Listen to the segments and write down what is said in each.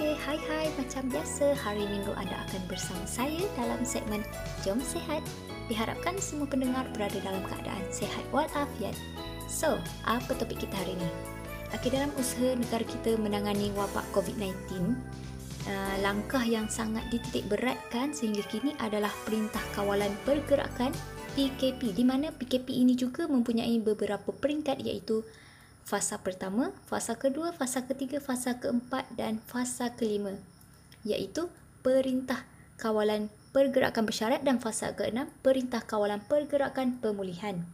Okay, hai hai macam biasa hari minggu anda akan bersama saya dalam segmen Jom Sehat. Diharapkan semua pendengar berada dalam keadaan sehat walafiat. So, apa topik kita hari ini? Okay, dalam usaha negara kita menangani wabak COVID-19, uh, langkah yang sangat dititik beratkan sehingga kini adalah Perintah Kawalan Pergerakan PKP di mana PKP ini juga mempunyai beberapa peringkat iaitu fasa pertama, fasa kedua, fasa ketiga, fasa keempat dan fasa kelima iaitu Perintah Kawalan Pergerakan Bersyarat dan fasa keenam Perintah Kawalan Pergerakan Pemulihan.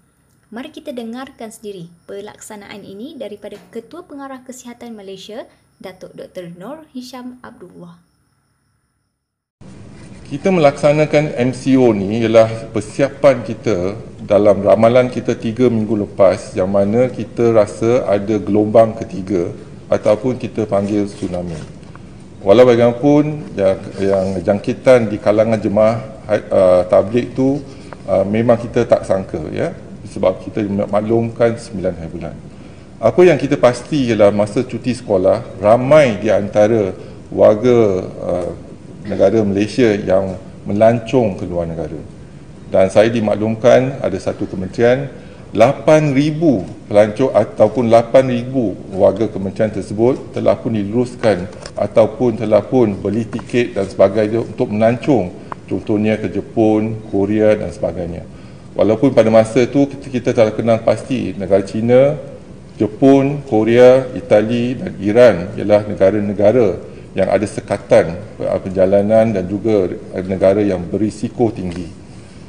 Mari kita dengarkan sendiri pelaksanaan ini daripada Ketua Pengarah Kesihatan Malaysia, Datuk Dr. Nur Hisham Abdullah. Kita melaksanakan MCO ni ialah persiapan kita dalam ramalan kita tiga minggu lepas yang mana kita rasa ada gelombang ketiga ataupun kita panggil tsunami. Walau bagaimanapun yang, yang jangkitan di kalangan jemaah uh, tablik tu uh, memang kita tak sangka ya sebab kita maklumkan 9 hari bulan. Apa yang kita pasti ialah masa cuti sekolah ramai di antara warga uh, negara Malaysia yang melancong ke luar negara dan saya dimaklumkan ada satu kementerian 8,000 pelancong ataupun 8,000 warga kementerian tersebut telah pun diluruskan ataupun telah pun beli tiket dan sebagainya untuk melancong contohnya ke Jepun, Korea dan sebagainya walaupun pada masa itu kita, kita telah kenal pasti negara China, Jepun, Korea, Itali dan Iran ialah negara-negara yang ada sekatan perjalanan dan juga negara yang berisiko tinggi.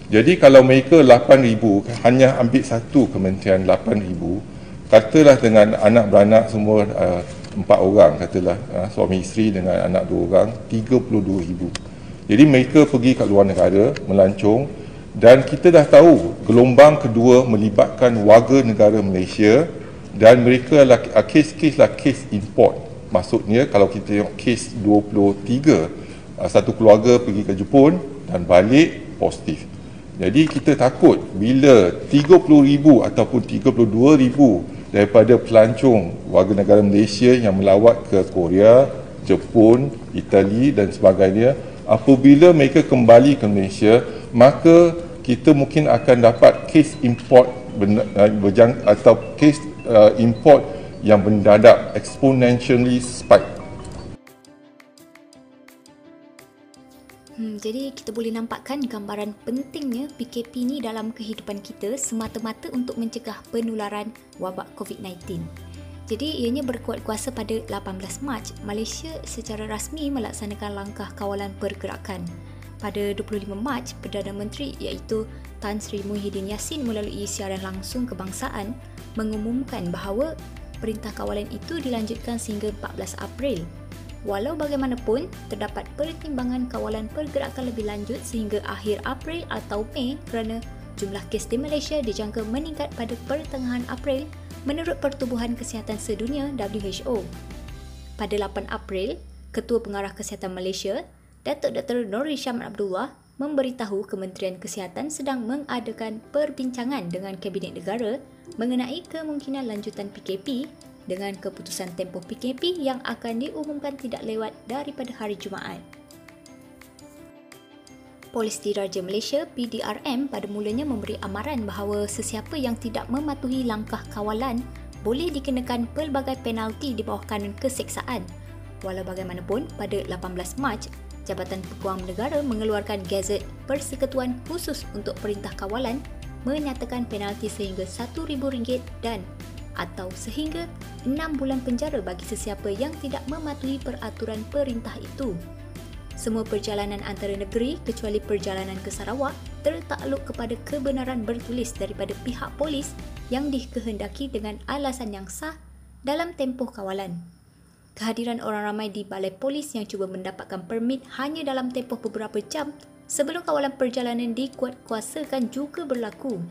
Jadi kalau mereka 8,000 hanya ambil satu kementerian 8,000 katalah dengan anak beranak semua uh, empat orang katalah uh, suami isteri dengan anak dua orang 32,000. Jadi mereka pergi ke luar negara melancong dan kita dah tahu gelombang kedua melibatkan warga negara Malaysia dan mereka adalah uh, kes-kes lah kes import. Maksudnya kalau kita tengok kes 23 uh, satu keluarga pergi ke Jepun dan balik positif. Jadi kita takut bila 30,000 ataupun 32,000 daripada pelancong warga negara Malaysia yang melawat ke Korea, Jepun, Itali dan sebagainya apabila mereka kembali ke Malaysia maka kita mungkin akan dapat kes import eh, berjang, atau kes uh, import yang mendadak exponentially spike jadi kita boleh nampakkan gambaran pentingnya PKP ni dalam kehidupan kita semata-mata untuk mencegah penularan wabak COVID-19. Jadi ianya berkuat kuasa pada 18 Mac, Malaysia secara rasmi melaksanakan langkah kawalan pergerakan. Pada 25 Mac, Perdana Menteri iaitu Tan Sri Muhyiddin Yassin melalui siaran langsung kebangsaan mengumumkan bahawa perintah kawalan itu dilanjutkan sehingga 14 April Walau bagaimanapun, terdapat pertimbangan kawalan pergerakan lebih lanjut sehingga akhir April atau Mei kerana jumlah kes di Malaysia dijangka meningkat pada pertengahan April menurut Pertubuhan Kesihatan Sedunia WHO. Pada 8 April, Ketua Pengarah Kesihatan Malaysia, Datuk Dr. Nur Hisham Abdullah memberitahu Kementerian Kesihatan sedang mengadakan perbincangan dengan Kabinet Negara mengenai kemungkinan lanjutan PKP dengan keputusan tempoh PKP yang akan diumumkan tidak lewat daripada hari Jumaat. Polis Diraja Malaysia PDRM pada mulanya memberi amaran bahawa sesiapa yang tidak mematuhi langkah kawalan boleh dikenakan pelbagai penalti di bawah kanun keseksaan. Walau bagaimanapun, pada 18 Mac, Jabatan Peguam Negara mengeluarkan gazet Persekutuan Khusus untuk Perintah Kawalan menyatakan penalti sehingga RM1,000 dan atau sehingga 6 bulan penjara bagi sesiapa yang tidak mematuhi peraturan perintah itu. Semua perjalanan antara negeri kecuali perjalanan ke Sarawak tertakluk kepada kebenaran bertulis daripada pihak polis yang dikehendaki dengan alasan yang sah dalam tempoh kawalan. Kehadiran orang ramai di balai polis yang cuba mendapatkan permit hanya dalam tempoh beberapa jam sebelum kawalan perjalanan dikuatkuasakan juga berlaku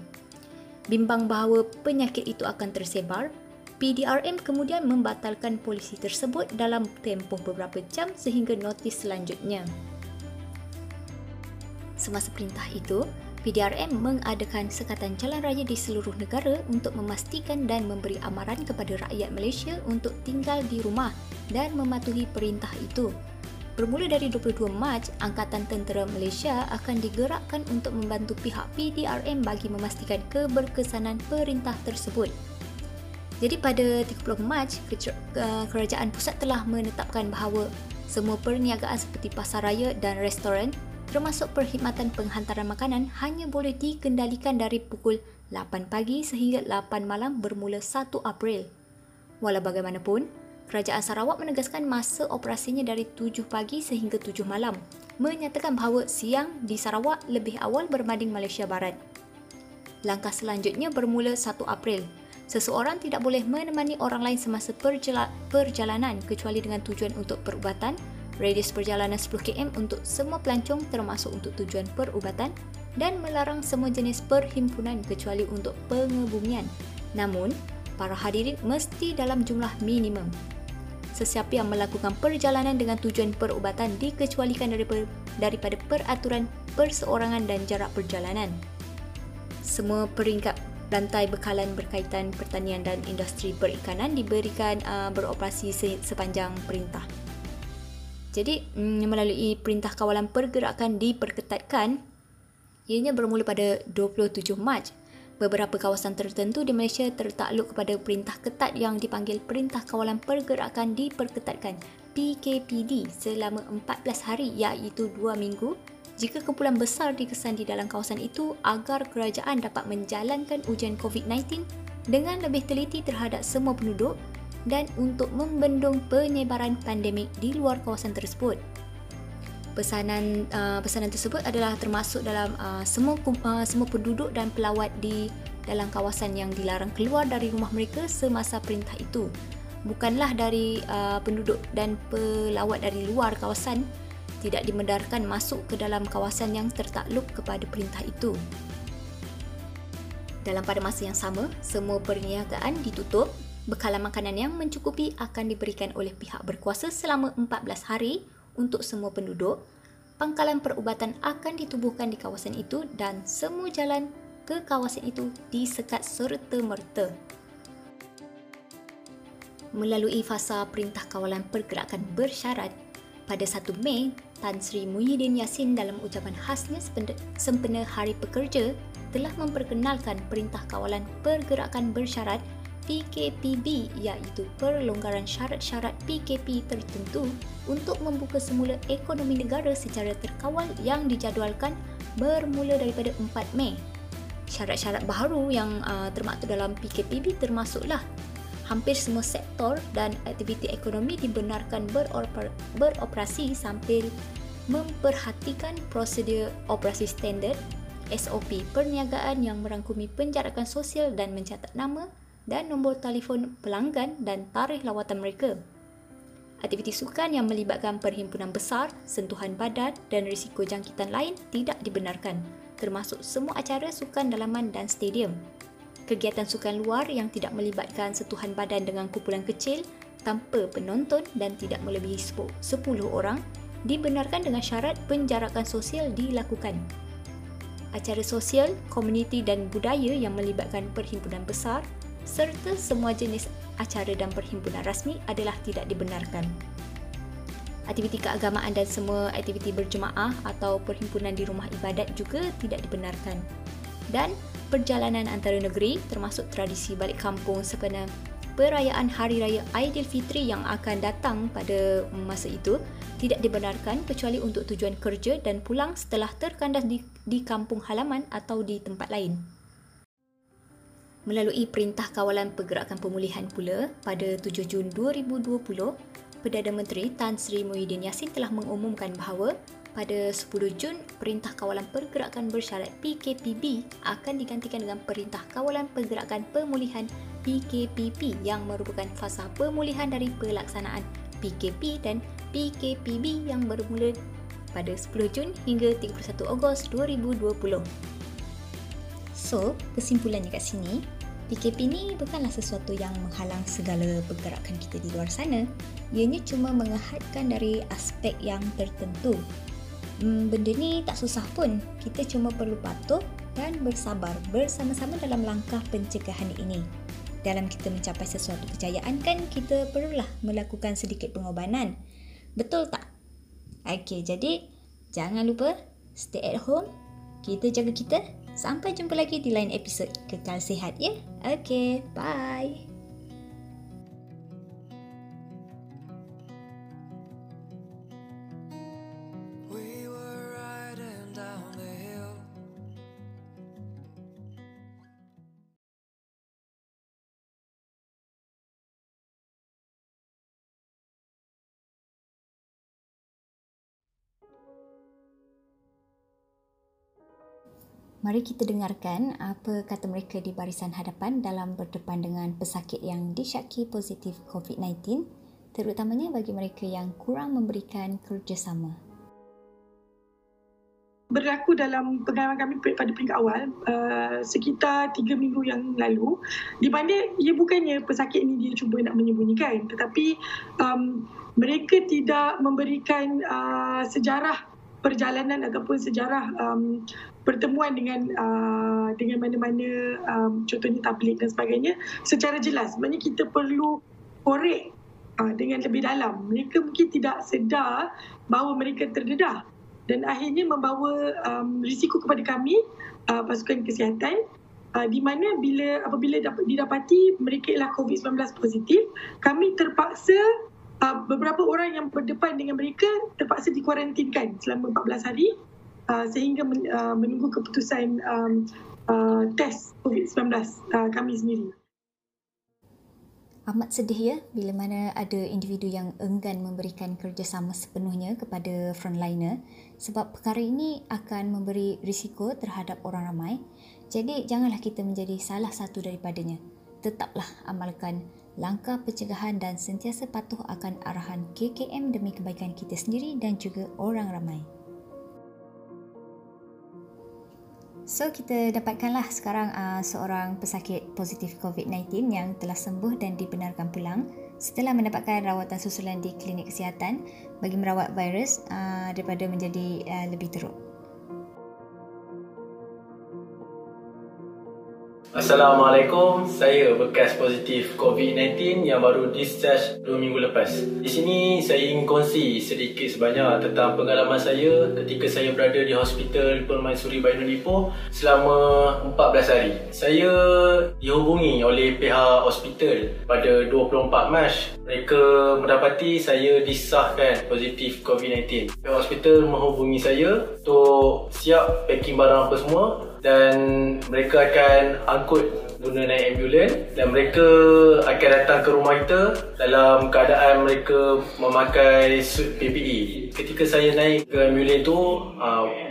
bimbang bahawa penyakit itu akan tersebar, PDRM kemudian membatalkan polisi tersebut dalam tempoh beberapa jam sehingga notis selanjutnya. Semasa perintah itu, PDRM mengadakan sekatan jalan raya di seluruh negara untuk memastikan dan memberi amaran kepada rakyat Malaysia untuk tinggal di rumah dan mematuhi perintah itu. Bermula dari 22 Mac, Angkatan Tentera Malaysia akan digerakkan untuk membantu pihak PDRM bagi memastikan keberkesanan perintah tersebut. Jadi pada 30 Mac, Kerajaan Pusat telah menetapkan bahawa semua perniagaan seperti pasar raya dan restoran termasuk perkhidmatan penghantaran makanan hanya boleh dikendalikan dari pukul 8 pagi sehingga 8 malam bermula 1 April. Walau bagaimanapun, Kerajaan Sarawak menegaskan masa operasinya dari 7 pagi sehingga 7 malam, menyatakan bahawa siang di Sarawak lebih awal berbanding Malaysia Barat. Langkah selanjutnya bermula 1 April. Seseorang tidak boleh menemani orang lain semasa perjalanan kecuali dengan tujuan untuk perubatan radius perjalanan 10 km untuk semua pelancong termasuk untuk tujuan perubatan dan melarang semua jenis perhimpunan kecuali untuk pengebumian. Namun, para hadirin mesti dalam jumlah minimum. Sesiapa yang melakukan perjalanan dengan tujuan perubatan dikecualikan daripada, daripada peraturan perseorangan dan jarak perjalanan. Semua peringkat rantai bekalan berkaitan pertanian dan industri perikanan diberikan uh, beroperasi sepanjang perintah. Jadi mm, melalui perintah kawalan pergerakan diperketatkan ianya bermula pada 27 Mac. Beberapa kawasan tertentu di Malaysia tertakluk kepada perintah ketat yang dipanggil Perintah Kawalan Pergerakan Diperketatkan PKPD selama 14 hari iaitu 2 minggu jika kumpulan besar dikesan di dalam kawasan itu agar kerajaan dapat menjalankan ujian COVID-19 dengan lebih teliti terhadap semua penduduk dan untuk membendung penyebaran pandemik di luar kawasan tersebut. Pesanan uh, pesanan tersebut adalah termasuk dalam uh, semua uh, semua penduduk dan pelawat di dalam kawasan yang dilarang keluar dari rumah mereka semasa perintah itu. Bukanlah dari uh, penduduk dan pelawat dari luar kawasan tidak dimedarkan masuk ke dalam kawasan yang tertakluk kepada perintah itu. Dalam pada masa yang sama, semua perniagaan ditutup Bekalan makanan yang mencukupi akan diberikan oleh pihak berkuasa selama 14 hari untuk semua penduduk. Pangkalan perubatan akan ditubuhkan di kawasan itu dan semua jalan ke kawasan itu disekat serta-merta. Melalui fasa Perintah Kawalan Pergerakan Bersyarat, pada 1 Mei, Tan Sri Muhyiddin Yassin dalam ucapan khasnya sempena Hari Pekerja telah memperkenalkan Perintah Kawalan Pergerakan Bersyarat PKPB iaitu perlonggaran syarat-syarat PKP tertentu untuk membuka semula ekonomi negara secara terkawal yang dijadualkan bermula daripada 4 Mei. Syarat-syarat baru yang uh, termaktub dalam PKPB termasuklah hampir semua sektor dan aktiviti ekonomi dibenarkan beroper- beroperasi sambil memperhatikan prosedur operasi standard SOP perniagaan yang merangkumi penjarakan sosial dan mencatat nama dan nombor telefon pelanggan dan tarikh lawatan mereka. Aktiviti sukan yang melibatkan perhimpunan besar, sentuhan badan dan risiko jangkitan lain tidak dibenarkan, termasuk semua acara sukan dalaman dan stadium. Kegiatan sukan luar yang tidak melibatkan sentuhan badan dengan kumpulan kecil tanpa penonton dan tidak melebihi 10 orang dibenarkan dengan syarat penjarakan sosial dilakukan. Acara sosial, komuniti dan budaya yang melibatkan perhimpunan besar serta semua jenis acara dan perhimpunan rasmi adalah tidak dibenarkan. Aktiviti keagamaan dan semua aktiviti berjemaah atau perhimpunan di rumah ibadat juga tidak dibenarkan. Dan perjalanan antara negeri termasuk tradisi balik kampung sempena perayaan Hari Raya Aidilfitri yang akan datang pada masa itu tidak dibenarkan kecuali untuk tujuan kerja dan pulang setelah terkandas di, di kampung halaman atau di tempat lain. Melalui Perintah Kawalan Pergerakan Pemulihan pula, pada 7 Jun 2020, Perdana Menteri Tan Sri Muhyiddin Yassin telah mengumumkan bahawa pada 10 Jun, Perintah Kawalan Pergerakan Bersyarat PKPB akan digantikan dengan Perintah Kawalan Pergerakan Pemulihan PKPP yang merupakan fasa pemulihan dari pelaksanaan PKP dan PKPB yang bermula pada 10 Jun hingga 31 Ogos 2020. So, kesimpulannya kat sini, PKP ni bukanlah sesuatu yang menghalang segala pergerakan kita di luar sana. Ianya cuma mengehadkan dari aspek yang tertentu. Hmm, benda ni tak susah pun. Kita cuma perlu patuh dan bersabar bersama-sama dalam langkah pencegahan ini. Dalam kita mencapai sesuatu kejayaan kan kita perlulah melakukan sedikit pengorbanan. Betul tak? Okey, jadi jangan lupa stay at home. Kita jaga kita. Sampai jumpa lagi di lain episod. Kekal sihat ya. Okey, bye. Mari kita dengarkan apa kata mereka di barisan hadapan dalam berdepan dengan pesakit yang disyaki positif COVID-19, terutamanya bagi mereka yang kurang memberikan kerjasama. Berlaku dalam pengalaman kami pada peringkat awal uh, sekitar tiga minggu yang lalu di mana ia bukannya pesakit ini dia cuba nak menyembunyikan tetapi um, mereka tidak memberikan uh, sejarah perjalanan ataupun sejarah um, pertemuan dengan uh, dengan mana-mana um, contohnya tablik dan sebagainya secara jelas. Sebenarnya kita perlu korek uh, dengan lebih dalam. Mereka mungkin tidak sedar bahawa mereka terdedah dan akhirnya membawa um, risiko kepada kami uh, pasukan kesihatan uh, di mana bila apabila dapat didapati mereka ialah COVID-19 positif kami terpaksa uh, beberapa orang yang berdepan dengan mereka terpaksa dikuarantinkan selama 14 hari uh, sehingga men, uh, menunggu keputusan um, uh, test COVID-19 uh, kami sendiri. Amat sedih ya bila mana ada individu yang enggan memberikan kerjasama sepenuhnya kepada frontliner sebab perkara ini akan memberi risiko terhadap orang ramai. Jadi janganlah kita menjadi salah satu daripadanya. Tetaplah amalkan langkah pencegahan dan sentiasa patuh akan arahan KKM demi kebaikan kita sendiri dan juga orang ramai. So kita dapatkanlah sekarang uh, seorang pesakit positif COVID-19 yang telah sembuh dan dibenarkan pulang setelah mendapatkan rawatan susulan di klinik kesihatan bagi merawat virus uh, daripada menjadi uh, lebih teruk. Assalamualaikum, saya bekas positif COVID-19 yang baru discharge 2 minggu lepas. Di sini saya ingin kongsi sedikit sebanyak tentang pengalaman saya ketika saya berada di Hospital Permaisuri Bainun Ipoh selama 14 hari. Saya dihubungi oleh pihak hospital pada 24 Mac. Mereka mendapati saya disahkan positif COVID-19. Pihak hospital menghubungi saya untuk siap packing barang apa semua dan mereka akan angkut guna naik ambulan dan mereka akan datang ke rumah kita dalam keadaan mereka memakai suit PPE. Ketika saya naik ke ambulan tu,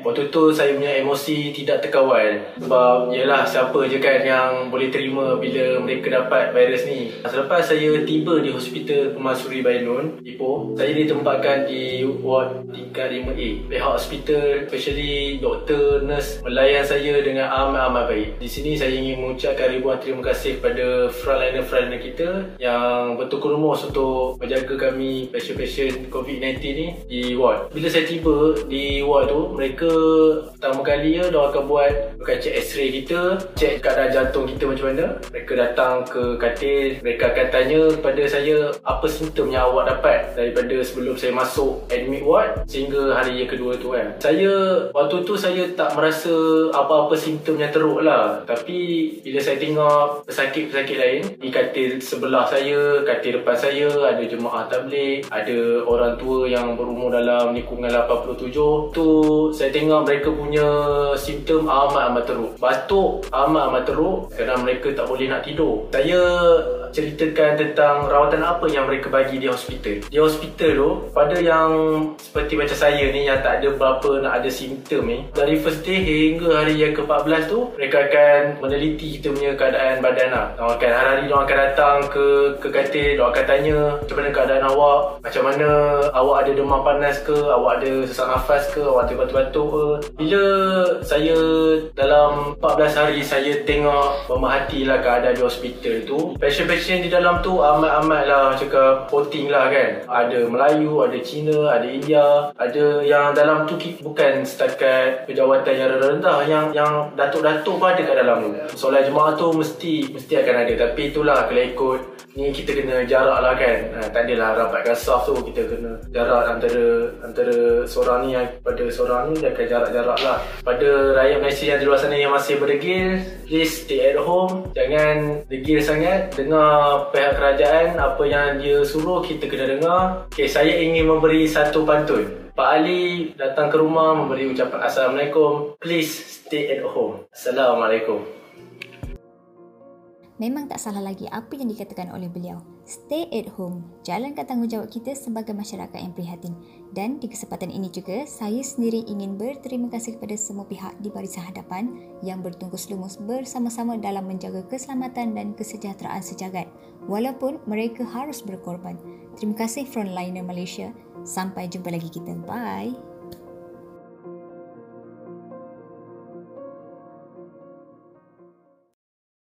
waktu tu saya punya emosi tidak terkawal sebab yalah siapa je kan yang boleh terima bila mereka dapat virus ni. Selepas saya tiba di Hospital Pemasuri Bainun, Ipoh, saya ditempatkan di ward tingkat 5A. Pihak hospital, especially doktor, nurse melayan saya dengan amat-amat baik. Di sini saya ingin mengucapkan ribuan terima kasih kepada frontliner-frontliner kita yang bertukar rumus untuk menjaga kami pasien-pasien COVID-19 ni di ward. Bila saya tiba di ward tu, mereka pertama kali ya, dia akan buat akan cek x-ray kita, cek keadaan jantung kita macam mana. Mereka datang ke katil, mereka akan tanya kepada saya apa simptom yang awak dapat daripada sebelum saya masuk admit ward sehingga hari yang kedua tu kan. Saya, waktu tu saya tak merasa apa-apa simptom yang teruk lah. Tapi bila saya tengok pesakit-pesakit lain di katil sebelah saya, katil depan saya ada jemaah tablik, ada orang tua yang berumur dalam lingkungan 87. Tu saya tengok mereka punya simptom amat-amat teruk. Batuk amat-amat teruk kerana mereka tak boleh nak tidur. Saya ceritakan tentang rawatan apa yang mereka bagi di hospital. Di hospital tu, pada yang seperti macam saya ni yang tak ada berapa nak ada simptom ni, dari first day hingga hari yang ke-14 tu, mereka akan meneliti kita punya keadaan badan lah. Mereka akan hari-hari mereka akan datang ke ke katil, mereka akan tanya macam mana keadaan awak, macam mana awak ada demam panas ke, awak ada sesak nafas ke, awak ada batuk-batuk ke. Bila saya dalam 14 hari saya tengok pemerhatilah keadaan di hospital tu, pasien-pasien generation di dalam tu amat-amat lah cakap voting lah kan. Ada Melayu, ada Cina, ada India, ada yang dalam tu bukan setakat pejawatan yang rendah yang yang datuk-datuk pun ada kat dalam tu. Solat jemaah tu mesti mesti akan ada tapi itulah kalau ikut ni kita kena jarak lah kan. Ha, tak adalah rapatkan saf tu kita kena jarak antara antara seorang ni yang pada seorang ni dia akan jarak-jarak lah. Pada rakyat Malaysia yang di luar sana yang masih berdegil please stay at home. Jangan degil sangat. Dengar pihak kerajaan apa yang dia suruh kita kena dengar. Ok saya ingin memberi satu pantun. Pak Ali datang ke rumah memberi ucapan Assalamualaikum. Please stay at home. Assalamualaikum. Memang tak salah lagi apa yang dikatakan oleh beliau. Stay at home. Jalankan tanggungjawab kita sebagai masyarakat yang prihatin. Dan di kesempatan ini juga, saya sendiri ingin berterima kasih kepada semua pihak di barisan hadapan yang bertungkus lumus bersama-sama dalam menjaga keselamatan dan kesejahteraan sejagat. Walaupun mereka harus berkorban. Terima kasih Frontliner Malaysia. Sampai jumpa lagi kita. Bye.